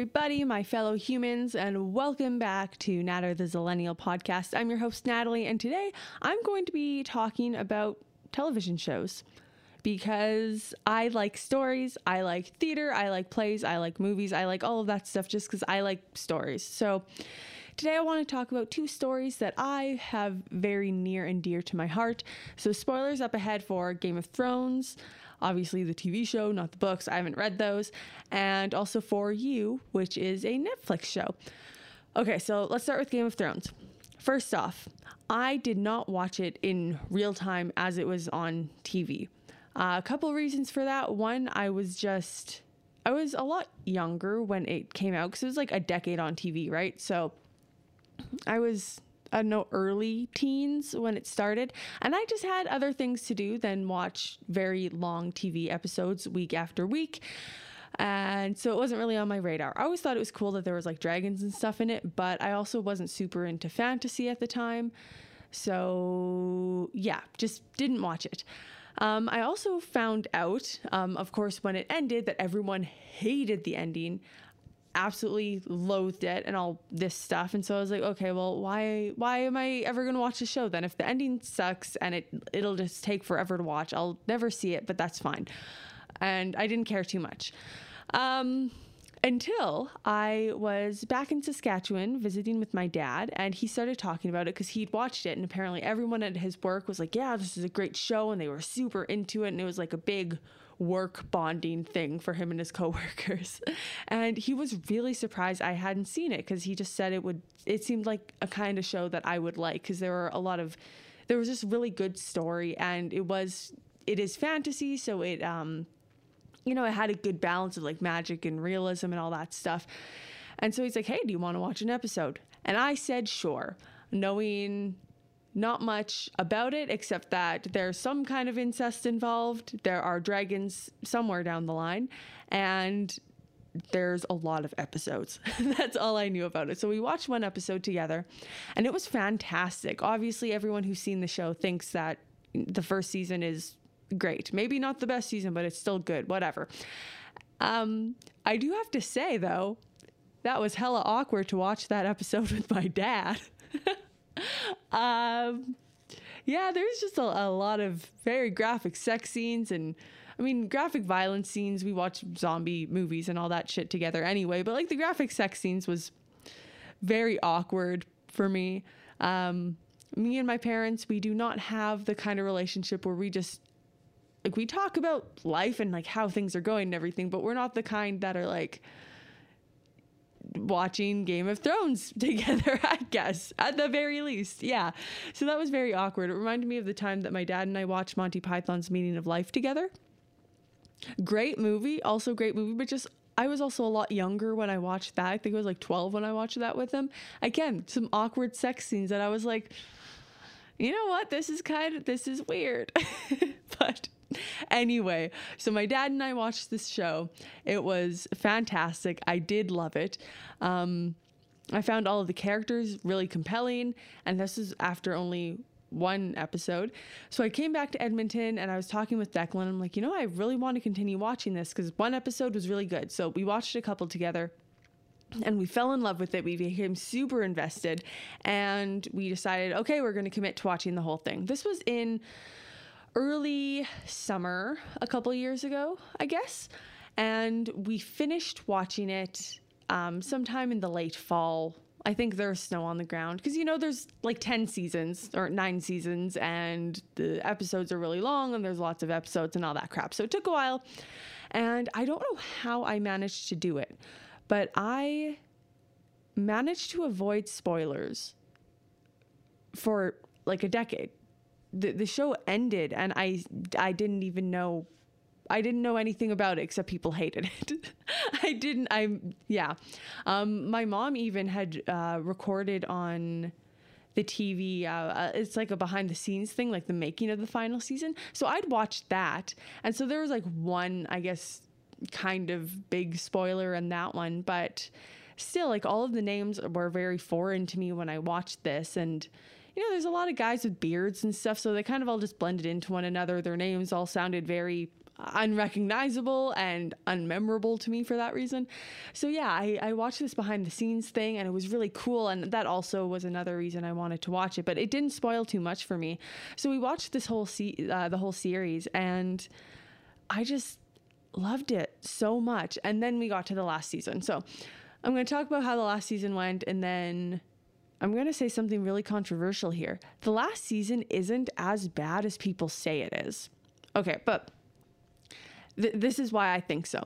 everybody, my fellow humans, and welcome back to Natter the Zillennial podcast. I'm your host, Natalie, and today I'm going to be talking about television shows because I like stories, I like theater, I like plays, I like movies, I like all of that stuff just because I like stories. So, Today, I want to talk about two stories that I have very near and dear to my heart. So, spoilers up ahead for Game of Thrones, obviously the TV show, not the books. I haven't read those. And also for You, which is a Netflix show. Okay, so let's start with Game of Thrones. First off, I did not watch it in real time as it was on TV. Uh, a couple reasons for that. One, I was just, I was a lot younger when it came out because it was like a decade on TV, right? So I was I don't know, early teens when it started. And I just had other things to do than watch very long TV episodes week after week. And so it wasn't really on my radar. I always thought it was cool that there was like dragons and stuff in it, but I also wasn't super into fantasy at the time. So yeah, just didn't watch it. Um, I also found out, um, of course, when it ended, that everyone hated the ending absolutely loathed it and all this stuff. And so I was like okay well why why am I ever going to watch the show then? If the ending sucks and it it'll just take forever to watch I'll never see it but that's fine. And I didn't care too much. Um until I was back in Saskatchewan visiting with my dad, and he started talking about it because he'd watched it, and apparently everyone at his work was like, "Yeah, this is a great show," and they were super into it, and it was like a big work bonding thing for him and his coworkers. And he was really surprised I hadn't seen it because he just said it would, it seemed like a kind of show that I would like because there were a lot of, there was just really good story and it was, it is fantasy. So it, um, you know, it had a good balance of like magic and realism and all that stuff. And so he's like, hey, do you want to watch an episode? And I said, sure, knowing not much about it except that there's some kind of incest involved. There are dragons somewhere down the line, and there's a lot of episodes. That's all I knew about it. So we watched one episode together, and it was fantastic. Obviously, everyone who's seen the show thinks that the first season is great. Maybe not the best season, but it's still good. Whatever. Um, I do have to say though, that was hella awkward to watch that episode with my dad. um, yeah, there's just a, a lot of very graphic sex scenes and I mean, graphic violence scenes. We watch zombie movies and all that shit together anyway, but like the graphic sex scenes was very awkward for me. Um, me and my parents, we do not have the kind of relationship where we just like we talk about life and like how things are going and everything, but we're not the kind that are like watching Game of Thrones together, I guess, at the very least. Yeah. So that was very awkward. It reminded me of the time that my dad and I watched Monty Python's Meaning of Life together. Great movie, also great movie, but just I was also a lot younger when I watched that. I think I was like 12 when I watched that with him. Again, some awkward sex scenes that I was like, you know what? This is kind of this is weird. but anyway, so my dad and I watched this show. It was fantastic. I did love it. Um, I found all of the characters really compelling, and this is after only one episode. So I came back to Edmonton and I was talking with Declan. I'm like, you know, I really want to continue watching this because one episode was really good. So we watched a couple together and we fell in love with it. We became super invested and we decided, okay, we're going to commit to watching the whole thing. This was in early summer a couple years ago, I guess. And we finished watching it um, sometime in the late fall. I think there's snow on the ground because you know there's like 10 seasons or nine seasons and the episodes are really long and there's lots of episodes and all that crap. So it took a while. And I don't know how I managed to do it, but I managed to avoid spoilers for like a decade the, the show ended and I I didn't even know I didn't know anything about it except people hated it. I didn't I yeah. Um my mom even had uh recorded on the TV. Uh, uh, it's like a behind the scenes thing, like the making of the final season. So I'd watched that, and so there was like one, I guess, kind of big spoiler in that one, but still, like all of the names were very foreign to me when I watched this, and you know, there's a lot of guys with beards and stuff, so they kind of all just blended into one another. Their names all sounded very unrecognizable and unmemorable to me for that reason. So yeah, I, I watched this behind the scenes thing and it was really cool. And that also was another reason I wanted to watch it, but it didn't spoil too much for me. So we watched this whole se- uh, the whole series and I just loved it so much. And then we got to the last season. So I'm going to talk about how the last season went and then I'm going to say something really controversial here. The last season isn't as bad as people say it is. Okay, but th- this is why I think so.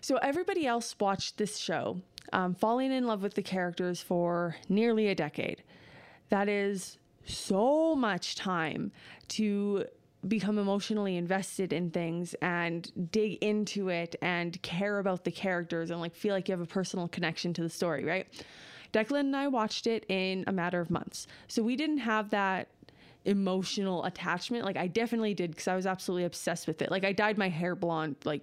So, everybody else watched this show, um, falling in love with the characters for nearly a decade. That is so much time to become emotionally invested in things and dig into it and care about the characters and like feel like you have a personal connection to the story, right? Declan and I watched it in a matter of months. So we didn't have that emotional attachment. Like I definitely did because I was absolutely obsessed with it. Like I dyed my hair blonde like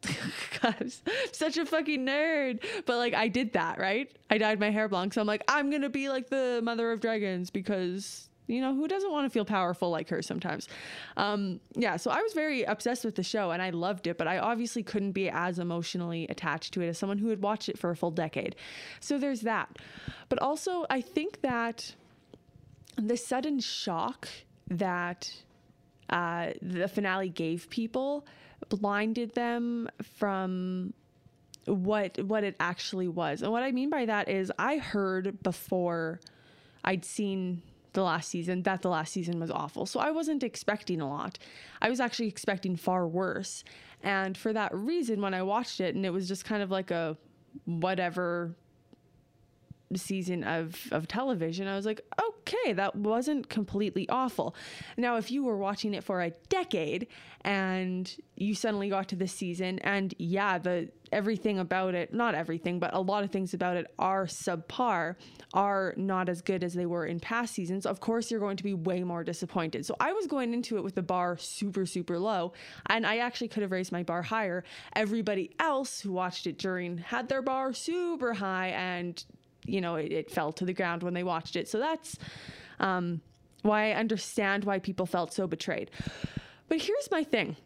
God, such a fucking nerd. But like I did that, right? I dyed my hair blonde. So I'm like, I'm gonna be like the mother of dragons because you know, who doesn't want to feel powerful like her sometimes? Um, yeah, so I was very obsessed with the show and I loved it, but I obviously couldn't be as emotionally attached to it as someone who had watched it for a full decade. So there's that. But also, I think that the sudden shock that uh, the finale gave people blinded them from what what it actually was. And what I mean by that is I heard before I'd seen the last season that the last season was awful. So I wasn't expecting a lot. I was actually expecting far worse. And for that reason when I watched it and it was just kind of like a whatever season of of television i was like okay that wasn't completely awful. Now if you were watching it for a decade and you suddenly got to this season and yeah the everything about it not everything but a lot of things about it are subpar are not as good as they were in past seasons of course you're going to be way more disappointed. So i was going into it with the bar super super low and i actually could have raised my bar higher. Everybody else who watched it during had their bar super high and you know, it, it, fell to the ground when they watched it. So that's um, why I understand why people felt so betrayed. But here's my thing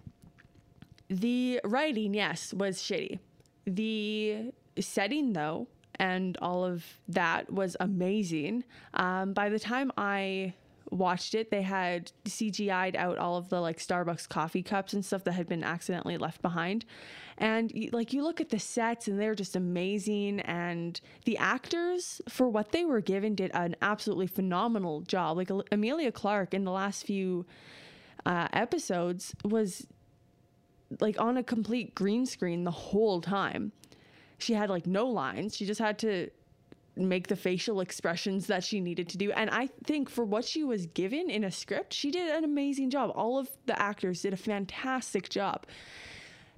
the writing, yes, was shitty. The setting, though, and all of that was amazing. Um, by the time I watched it, they had CGI'd out all of the like Starbucks coffee cups and stuff that had been accidentally left behind. And like you look at the sets and they're just amazing. And the actors, for what they were given, did an absolutely phenomenal job. Like Emilia Clarke in the last few uh, episodes was like on a complete green screen the whole time. She had like no lines. She just had to make the facial expressions that she needed to do. And I think for what she was given in a script, she did an amazing job. All of the actors did a fantastic job.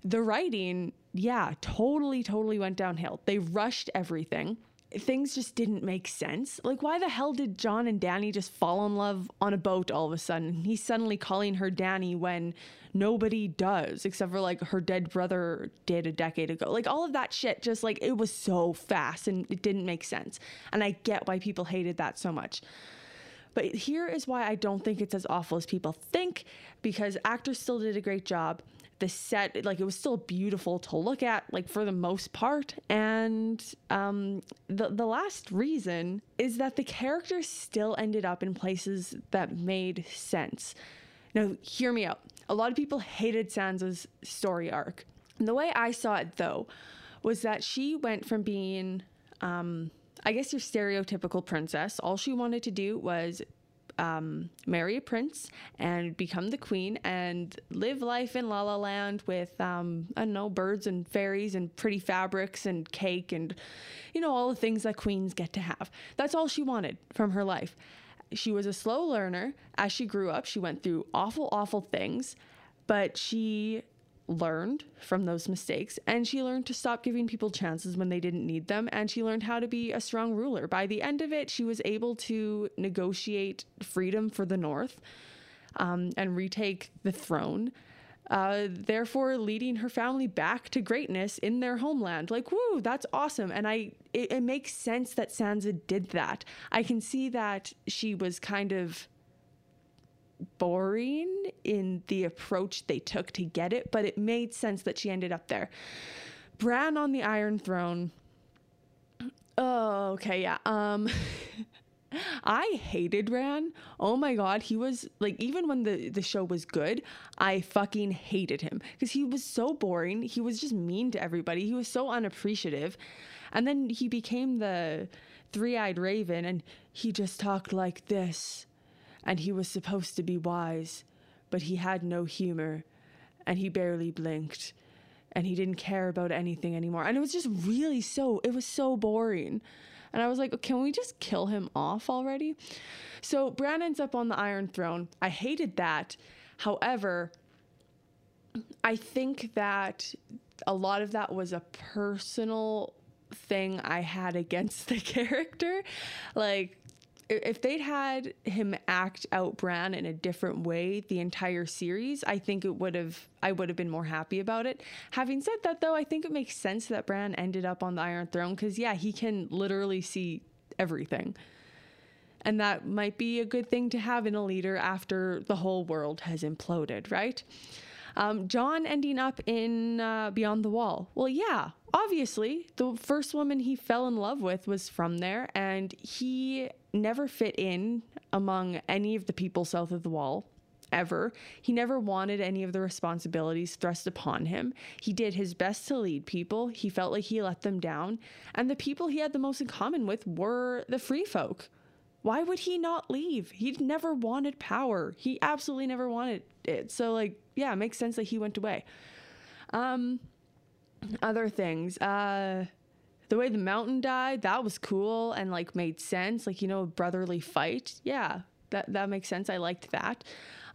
The writing, yeah, totally, totally went downhill. They rushed everything. Things just didn't make sense. Like, why the hell did Jon and Dany just fall in love on a boat all of a sudden? He's suddenly calling her Dany when nobody does except for like her dead brother did a decade ago. Like all of that shit just like it was so fast and it didn't make sense. And I get why people hated that so much. But here is why I don't think it's as awful as people think because actors still did a great job. The set, like it was still beautiful to look at, like for the most part. And um, the the last reason is that the characters still ended up in places that made sense. Now, hear me out. A lot of people hated Sansa's story arc. And the way I saw it, though, was that she went from being, um, I guess, your stereotypical princess. All she wanted to do was um, marry a prince and become the queen and live life in La La Land with, um, I don't know, birds and fairies and pretty fabrics and cake and, you know, all the things that queens get to have. That's all she wanted from her life she was a slow learner. As she grew up, she went through awful, awful things, but she learned from those mistakes and she learned to stop giving people chances when they didn't need them and she learned how to be a strong ruler. By the end of it, she was able to negotiate freedom for the North um, and retake the throne uh, therefore leading her family back to greatness in their homeland. Like, woo, that's awesome. And I, it, it makes sense that Sansa did that. I can see that she was kind of boring in the approach they took to get it, but it made sense that she ended up there. Bran on the Iron Throne. Oh, okay, yeah. Um I hated Bran. Oh my god, he was like even when the the show was good, I fucking hated him because he was so boring. He was just mean to everybody. He was so unappreciative. And then he became the three-eyed raven and he just talked like this. And he was supposed to be wise, but he had no humor and he barely blinked and he didn't care about anything anymore. And it was just really so it was so boring. And I was like, can we just kill him off already? So Bran ends up on the Iron Throne. I hated that. However, I think that a lot of that was a personal thing I had against the character. Like, if they'd had him act out Bran in a different way the entire series, I think it would have I would have been more happy about it. Having said that though, I think it makes sense that Bran ended up on the Iron Throne cuz yeah, he can literally see everything. And that might be a good thing to have in a leader after the whole world has imploded, right? Um, Jon ending up in uh, Beyond the Wall. Well, yeah, obviously, the first woman he fell in love with was from there, and he never fit in among any of the people south of the wall ever. He never wanted any of the responsibilities thrust upon him. He did his best to lead people. He felt like he let them down. And the people he had the most in common with were the free folk. Why would he not leave? He'd never wanted power. He absolutely never wanted it. So, like, yeah, it makes sense that he went away. Um, other things. Uh, the way the mountain died, that was cool and like made sense. Like, you know, brotherly fight. Yeah, that, that makes sense. I liked that.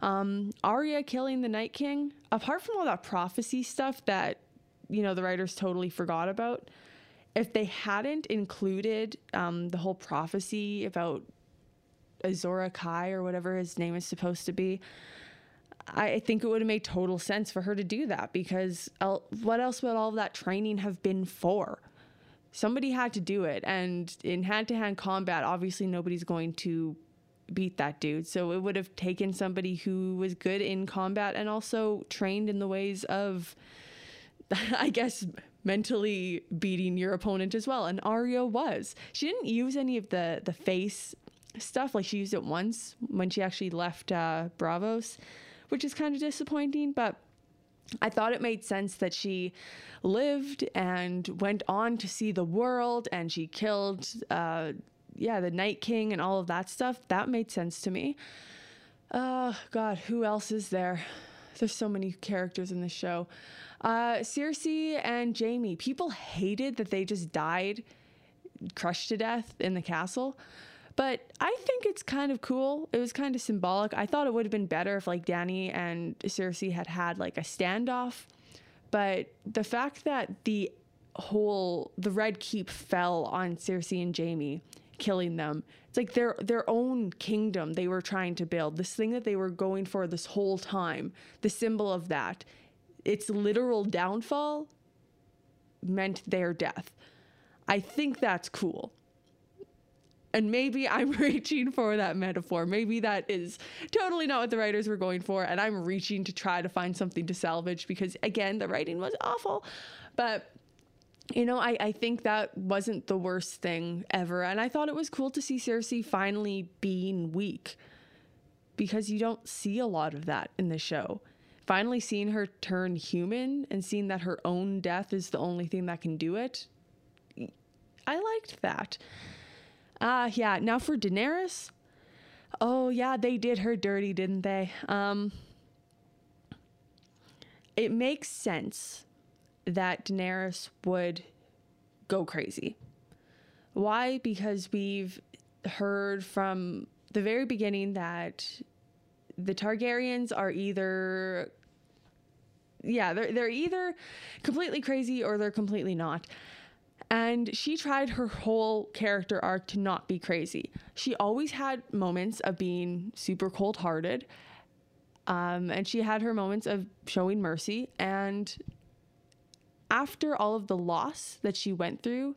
Um, Arya killing the Night King, apart from all that prophecy stuff that, you know, the writers totally forgot about, if they hadn't included um, the whole prophecy about Azor Ahai or whatever his name is supposed to be, I think it would have made total sense for her to do that because what else would all of that training have been for? Somebody had to do it. And in hand to hand combat, obviously nobody's going to beat that dude. So it would have taken somebody who was good in combat and also trained in the ways of, I guess, mentally beating your opponent as well. And Arya was. She didn't use any of the the face stuff. Like she used it once when she actually left uh, Braavos which is kind of disappointing, but I thought it made sense that she lived and went on to see the world and she killed, uh, yeah, the Night King and all of that stuff. That made sense to me. Oh, God, who else is there? There's so many characters in this show. Uh, Cersei and Jaime. People hated that they just died, crushed to death in the castle. But I think it's kind of cool. It was kind of symbolic. I thought it would have been better if like Dany and Cersei had had like a standoff. But the fact that the whole the Red Keep fell on Cersei and Jaime, killing them. It's like their their own kingdom they were trying to build. This thing that they were going for this whole time. The symbol of that. Its literal downfall meant their death. I think that's cool. And maybe I'm reaching for that metaphor. Maybe that is totally not what the writers were going for. And I'm reaching to try to find something to salvage because, again, the writing was awful. But, you know, I, I think that wasn't the worst thing ever. And I thought it was cool to see Cersei finally being weak because you don't see a lot of that in the show. Finally, seeing her turn human and seeing that her own death is the only thing that can do it, I liked that. Ah, uh, yeah. Now for Daenerys. Oh, yeah, they did her dirty, didn't they? Um, it makes sense that Daenerys would go crazy. Why? Because we've heard from the very beginning that the Targaryens are either yeah, they're they're either completely crazy or they're completely not. And she tried her whole character arc to not be crazy. She always had moments of being super cold hearted. Um, and she had her moments of showing mercy. And after all of the loss that she went through,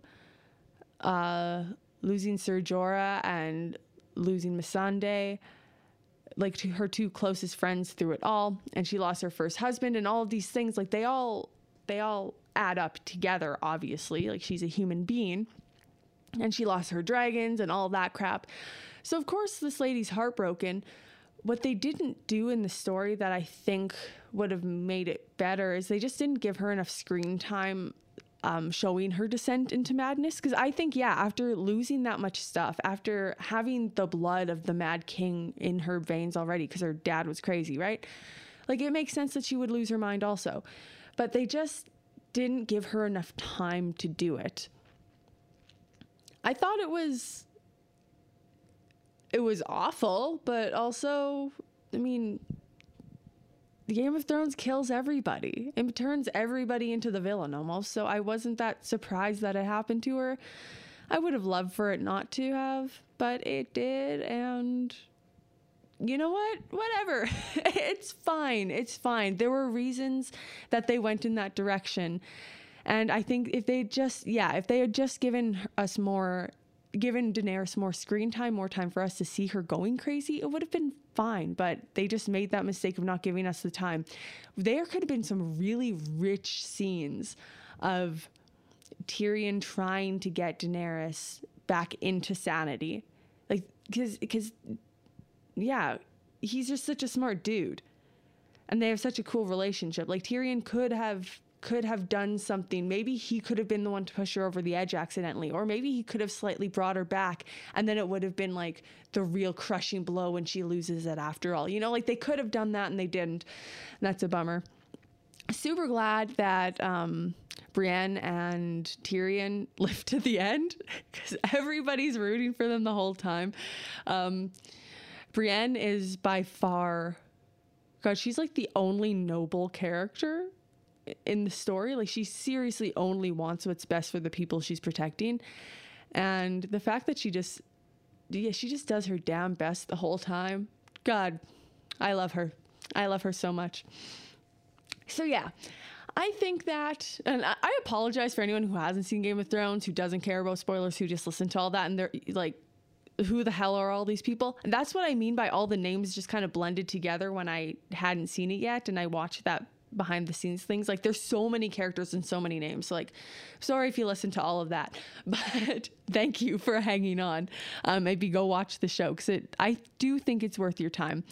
uh, losing Ser Jorah and losing Missandei, like her two closest friends through it all and she lost her first husband and all of these things like they all they all add up together obviously like she's a human being and she lost her dragons and all that crap so of course this lady's heartbroken what they didn't do in the story that i think would have made it better is they just didn't give her enough screen time um, showing her descent into madness. Because I think, yeah, after losing that much stuff, after having the blood of the Mad King in her veins already, because her dad was crazy, right? Like, it makes sense that she would lose her mind also. But they just didn't give her enough time to do it. I thought it was. It was awful, but also, I mean, the Game of Thrones kills everybody. It turns everybody into the villain almost. So I wasn't that surprised that it happened to her. I would have loved for it not to have, but it did. And you know what? Whatever. it's fine. It's fine. There were reasons that they went in that direction. And I think if they just, yeah, if they had just given us more given Daenerys more screen time, more time for us to see her going crazy, it would have been fine. But they just made that mistake of not giving us the time. There could have been some really rich scenes of Tyrion trying to get Daenerys back into sanity. Like, because, because, yeah, he's just such a smart dude. And they have such a cool relationship. Like, Tyrion could have could have done something. Maybe he could have been the one to push her over the edge accidentally, or maybe he could have slightly brought her back, and then it would have been like the real crushing blow when she loses it after all. You know, like they could have done that and they didn't. And that's a bummer. Super glad that um, Brienne and Tyrion lived to the end because everybody's rooting for them the whole time. Um, Brienne is by far, God, she's like the only noble character in the story. Like she seriously only wants what's best for the people she's protecting. And the fact that she just yeah, she just does her damn best the whole time. God, I love her. I love her so much. So yeah, I think that, and I, apologize for anyone who hasn't seen Game of Thrones, who doesn't care about spoilers, who just listen to all that, and they're like, who the hell are all these people? And that's what I mean by all the names just kind of blended together when I hadn't seen it yet, and I watched that behind the scenes things. Like there's so many characters and so many names. So like, sorry if you listen to all of that, but thank you for hanging on. Um, maybe go watch the show because. I do think it's worth your time.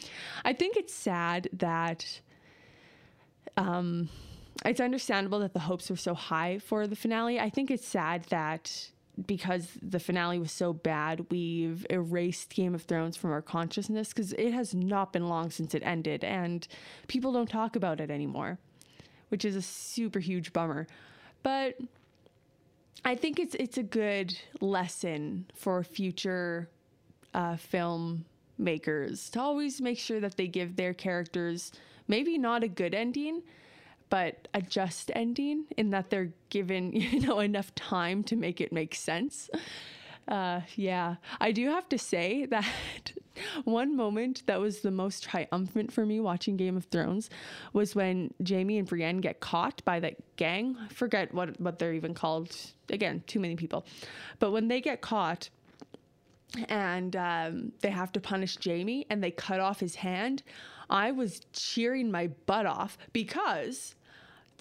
I think it's sad that. Um, it's understandable that the hopes were so high for the finale. I think it's sad that because the finale was so bad, we've erased Game of Thrones from our consciousness because it has not been long since it ended and people don't talk about it anymore, which is a super huge bummer. But I think it's it's a good lesson for future uh, film makers to always make sure that they give their characters maybe not a good ending, but a just ending in that they're given, you know, enough time to make it make sense. Uh, yeah, I do have to say that one moment that was the most triumphant for me watching Game of Thrones was when Jaime and Brienne get caught by that gang. I forget what what they're even called. Again, too many people. But when they get caught and um, they have to punish Jaime and they cut off his hand, I was cheering my butt off because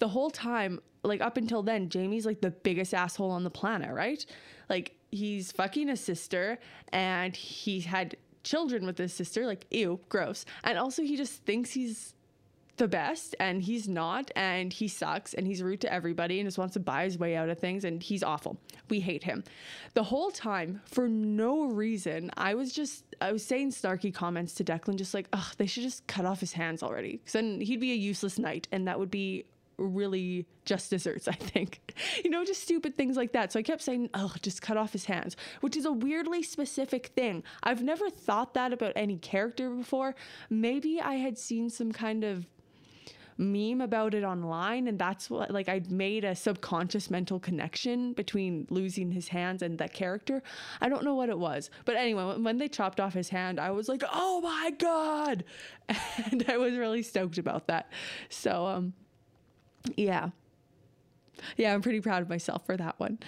the whole time, like up until then, Jaime's like the biggest asshole on the planet, right? Like he's fucking his sister and he had children with his sister, like ew, gross. And also he just thinks he's the best and he's not and he sucks and he's rude to everybody and just wants to buy his way out of things and he's awful. We hate him. The whole time, for no reason, I was just I was saying snarky comments to Declan just like, ugh, they should just cut off his hands already. Cause then he'd be a useless knight and that would be really just desserts, I think. You know, just stupid things like that. So I kept saying, oh, just cut off his hands, which is a weirdly specific thing. I've never thought that about any character before. Maybe I had seen some kind of meme about it online and that's what like I'd made a subconscious mental connection between losing his hands and that character. I don't know what it was. But anyway, when they chopped off his hand, I was like, "Oh my god." And I was really stoked about that. So um yeah. yeah, I'm pretty proud of myself for that one.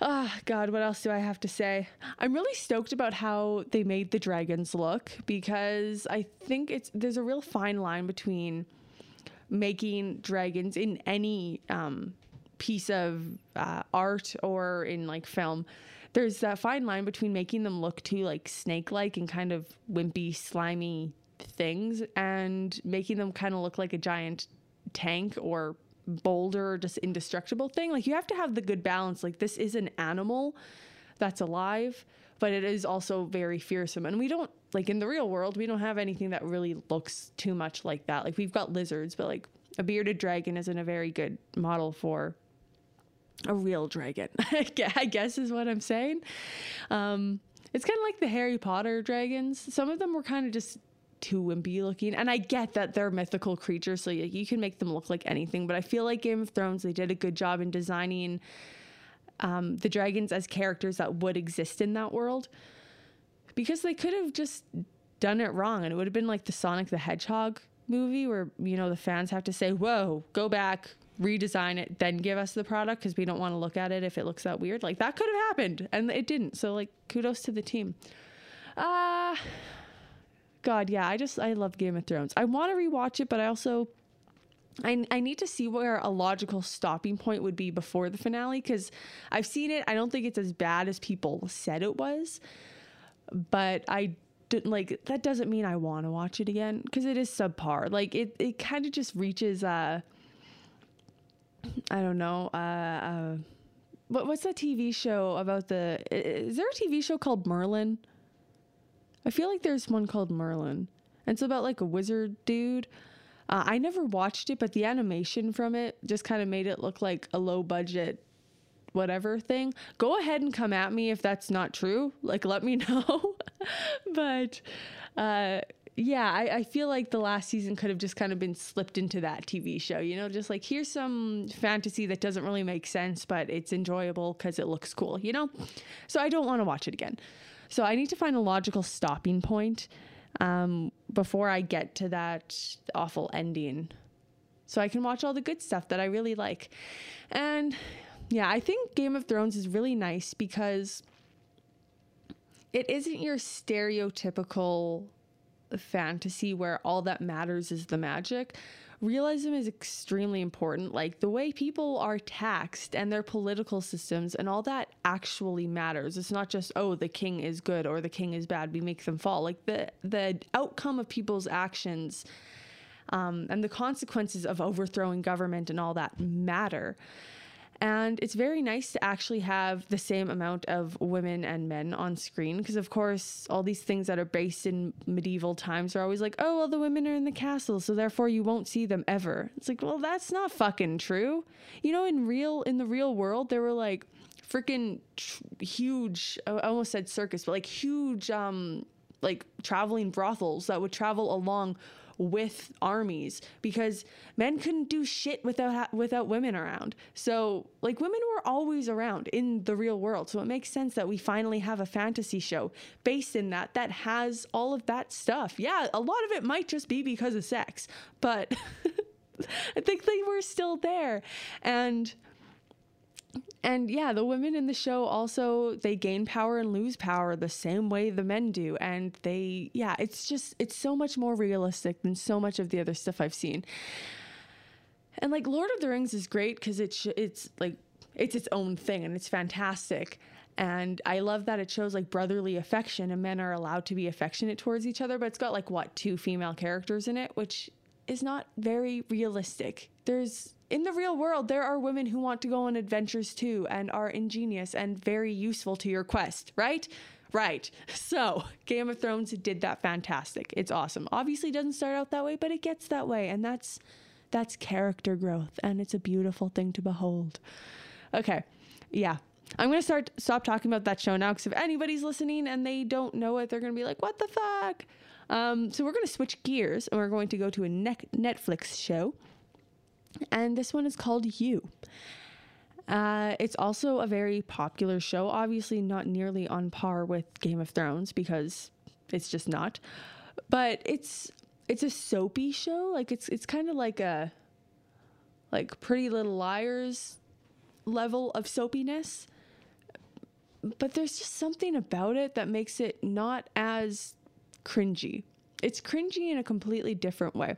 Ah, oh, God, what else do I have to say? I'm really stoked about how they made the dragons look because I think it's there's a real fine line between making dragons in any um, piece of uh, art or in like film. There's a fine line between making them look too like snake-like and kind of wimpy, slimy things, and making them kind of look like a giant tank or boulder just indestructible thing. Like you have to have the good balance. Like this is an animal that's alive, but it is also very fearsome. And we don't like in the real world, we don't have anything that really looks too much like that. Like we've got lizards, but like a bearded dragon isn't a very good model for a real dragon. I guess is what I'm saying. Um, it's kind of like the Harry Potter dragons. Some of them were kind of just too wimpy looking. And I get that they're mythical creatures, so you can make them look like anything. But I feel like Game of Thrones, they did a good job in designing um, the dragons as characters that would exist in that world. Because they could have just done it wrong, and it would have been like the Sonic the Hedgehog movie, where you know the fans have to say, "Whoa, go back." redesign it then give us the product because we don't want to look at it if it looks that weird like that could have happened and it didn't so like kudos to the team uh God, yeah, I just I love Game of Thrones. I want to rewatch it, but I also I, I need to see where a logical stopping point would be before the finale because I've seen it. I don't think it's as bad as people said it was, but I didn't like that doesn't mean I want to watch it again because it is subpar. Like it, it kind of just reaches uh I don't know uh, uh what what's that TV show about the is there a TV show called Merlin? I feel like there's one called Merlin. And it's about like a wizard dude. Uh, I never watched it, but the animation from it just kind of made it look like a low budget whatever thing. Go ahead and come at me if that's not true. Like, let me know. but uh, yeah, I, I, feel like the last season could have just kind of been slipped into that TV show. You know, just like here's some fantasy that doesn't really make sense, but it's enjoyable because it looks cool, you know? So I don't want to watch it again. So I need to find a logical stopping point um, before I get to that awful ending. So I can watch all the good stuff that I really like. And yeah, I think Game of Thrones is really nice because it isn't your stereotypical fantasy where all that matters is the magic realism is extremely important. Like the way people are taxed and their political systems and all that actually matters. It's not just oh the king is good or the king is bad. We make them fall. Like the the outcome of people's actions um, and the consequences of overthrowing government and all that matter. And it's very nice to actually have the same amount of women and men on screen because, of course, all these things that are based in medieval times are always like, oh, well, the women are in the castle, so therefore you won't see them ever. It's like, well, that's not fucking true. You know, in real in the real world, there were like freaking tr- huge. I almost said circus, but like huge, um, like traveling brothels that would travel along with armies because men couldn't do shit without without women around. So, like women were always around in the real world. So it makes sense that we finally have a fantasy show based in that that has all of that stuff. Yeah, a lot of it might just be because of sex, but I think they were still there. And and yeah, the women in the show also they gain power and lose power the same way the men do. And they yeah, it's just it's so much more realistic than so much of the other stuff I've seen. And like Lord of the Rings is great cuz it's it's like it's its own thing and it's fantastic. And I love that it shows like brotherly affection and men are allowed to be affectionate towards each other, but it's got like what, two female characters in it, which is not very realistic. There's in the real world, there are women who want to go on adventures too and are ingenious and very useful to your quest, right? Right. So, Game of Thrones did that fantastic. It's awesome. Obviously doesn't start out that way, but it gets that way and that's that's character growth and it's a beautiful thing to behold. Okay. Yeah. I'm going to start stop talking about that show now cuz if anybody's listening and they don't know it, they're going to be like, "What the fuck?" Um, so we're going to switch gears and we're going to go to a ne- Netflix show and this one is called You. Uh, it's also a very popular show, obviously not nearly on par with Game of Thrones because it's just not. But it's it's a soapy show. Like it's it's kind of like a like Pretty Little Liars level of soapiness, but there's just something about it that makes it not as cringy. It's cringy in a completely different way.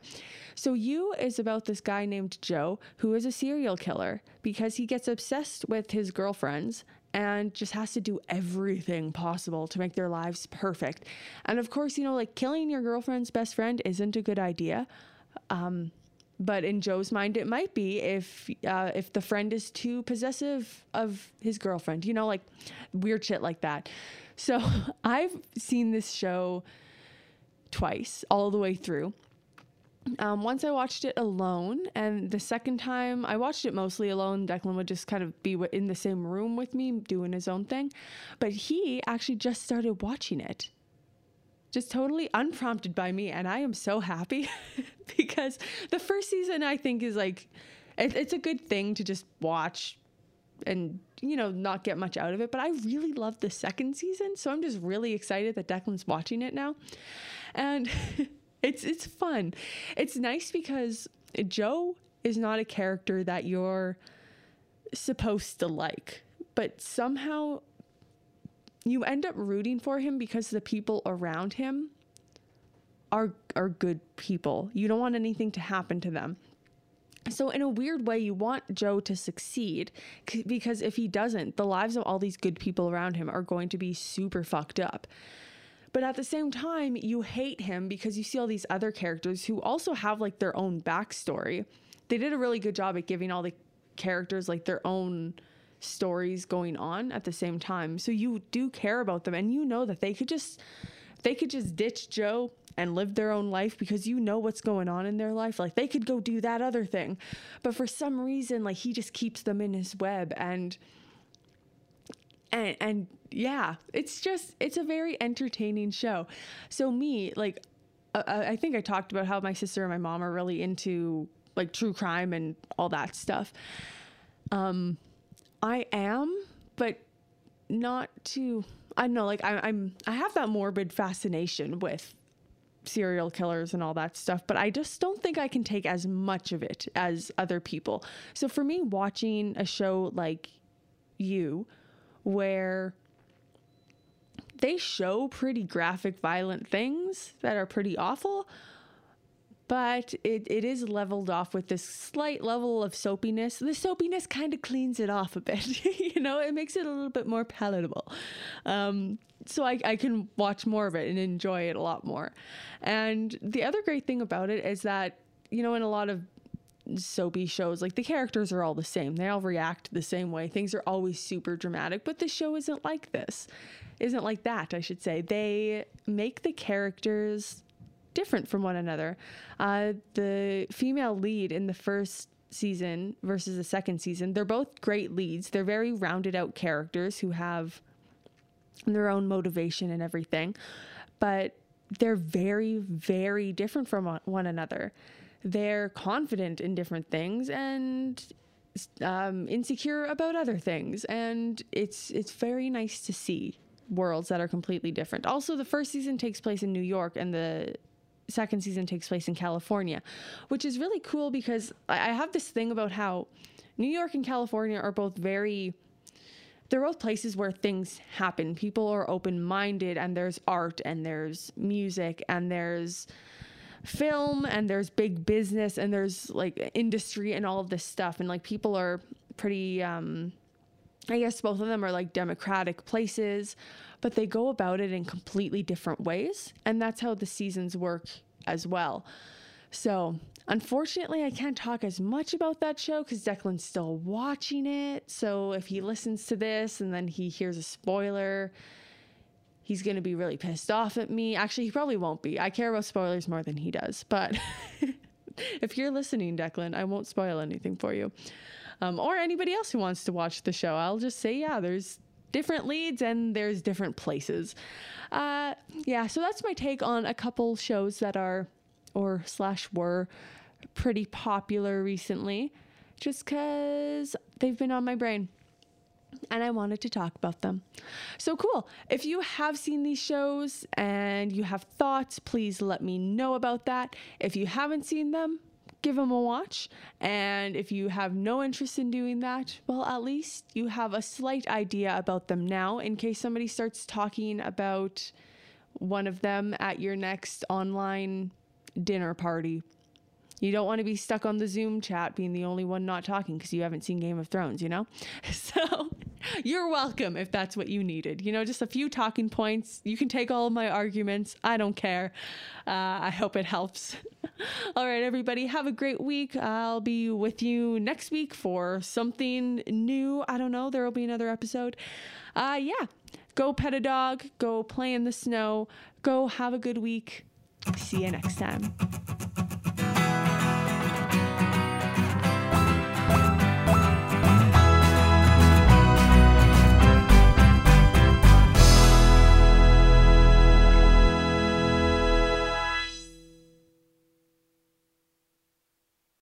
So, You is about this guy named Joe who is a serial killer because he gets obsessed with his girlfriends and just has to do everything possible to make their lives perfect. And of course, you know, like killing your girlfriend's best friend isn't a good idea. Um, but in Joe's mind, it might be if uh, if the friend is too possessive of his girlfriend, you know, like weird shit like that. So I've seen this show twice, all the way through. Um, once I watched it alone, and the second time I watched it mostly alone. Declan would just kind of be in the same room with me doing his own thing. But he actually just started watching it, just totally unprompted by me. And I am so happy because the first season, I think, is like, it, it's a good thing to just watch and you know not get much out of it but i really love the second season so i'm just really excited that declan's watching it now and it's it's fun. It's nice because Joe is not a character that you're supposed to like, but somehow you end up rooting for him because the people around him are are good people. You don't want anything to happen to them. So in a weird way you want Joe to succeed because if he doesn't, the lives of all these good people around him are going to be super fucked up. But at the same time, you hate him because you see all these other characters who also have like their own backstory. They did a really good job at giving all the characters like their own stories going on at the same time. So you do care about them and you know that they could just they could just ditch Joe and live their own life because you know what's going on in their life. Like they could go do that other thing. But for some reason like he just keeps them in his web and and and yeah, it's just it's a very entertaining show. So me, like uh, uh, I think I talked about how my sister and my mom are really into like true crime and all that stuff. Um I am, but not too I don't know, like I, I'm I have that morbid fascination with serial killers and all that stuff, but I just don't think I can take as much of it as other people. So for me, watching a show like you, where they show pretty graphic, violent things that are pretty awful, but it, it is leveled off with this slight level of soapiness. The soapiness kind of cleans it off a bit, you know, it makes it a little bit more palatable. Um, so I, I can watch more of it and enjoy it a lot more. And the other great thing about it is that, you know, in a lot of soapy shows, like the characters are all the same. They all react the same way. Things are always super dramatic, but the show isn't like this. Isn't like that, I should say. They make the characters different from one another. Uh, the female lead in the first season versus the second season, they're both great leads. They're very rounded out characters who have their own motivation and everything, but they're very, very different from one another they're confident in different things and um, insecure about other things, and it's it's very nice to see worlds that are completely different. Also, the first season takes place in New York, and the second season takes place in California, which is really cool because I have this thing about how New York and California are both very they're both places where things happen. People are open minded, and there's art, and there's music, and there's film and there's big business and there's like industry and all of this stuff and like people are pretty um I guess both of them are like democratic places, but they go about it in completely different ways. And that's how the seasons work as well. So, unfortunately, I can't talk as much about that show because Declan's still watching it. So, if he listens to this and then he hears a spoiler, he's going to be really pissed off at me. Actually, he probably won't be. I care about spoilers more than he does. But if you're listening, Declan, I won't spoil anything for you. Um, or anybody else who wants to watch the show. I'll just say, yeah, there's different leads and there's different places. Uh, yeah, so that's my take on a couple shows that are, or slash were, pretty popular recently, just because they've been on my brain and I wanted to talk about them. So cool. If you have seen these shows and you have thoughts, please let me know about that. If you haven't seen them, give them a watch. And if you have no interest in doing that, well, at least you have a slight idea about them now in case somebody starts talking about one of them at your next online dinner party. You don't want to be stuck on the Zoom chat being the only one not talking because you haven't seen Game of Thrones, you know? So you're welcome if that's what you needed. You know, just a few talking points. You can take all of my arguments. I don't care. Uh, I hope it helps. all right, everybody, have a great week. I'll be with you next week for something new. I don't know. There will be another episode. Uh, yeah, go pet a dog, go play in the snow, go have a good week. See you next time.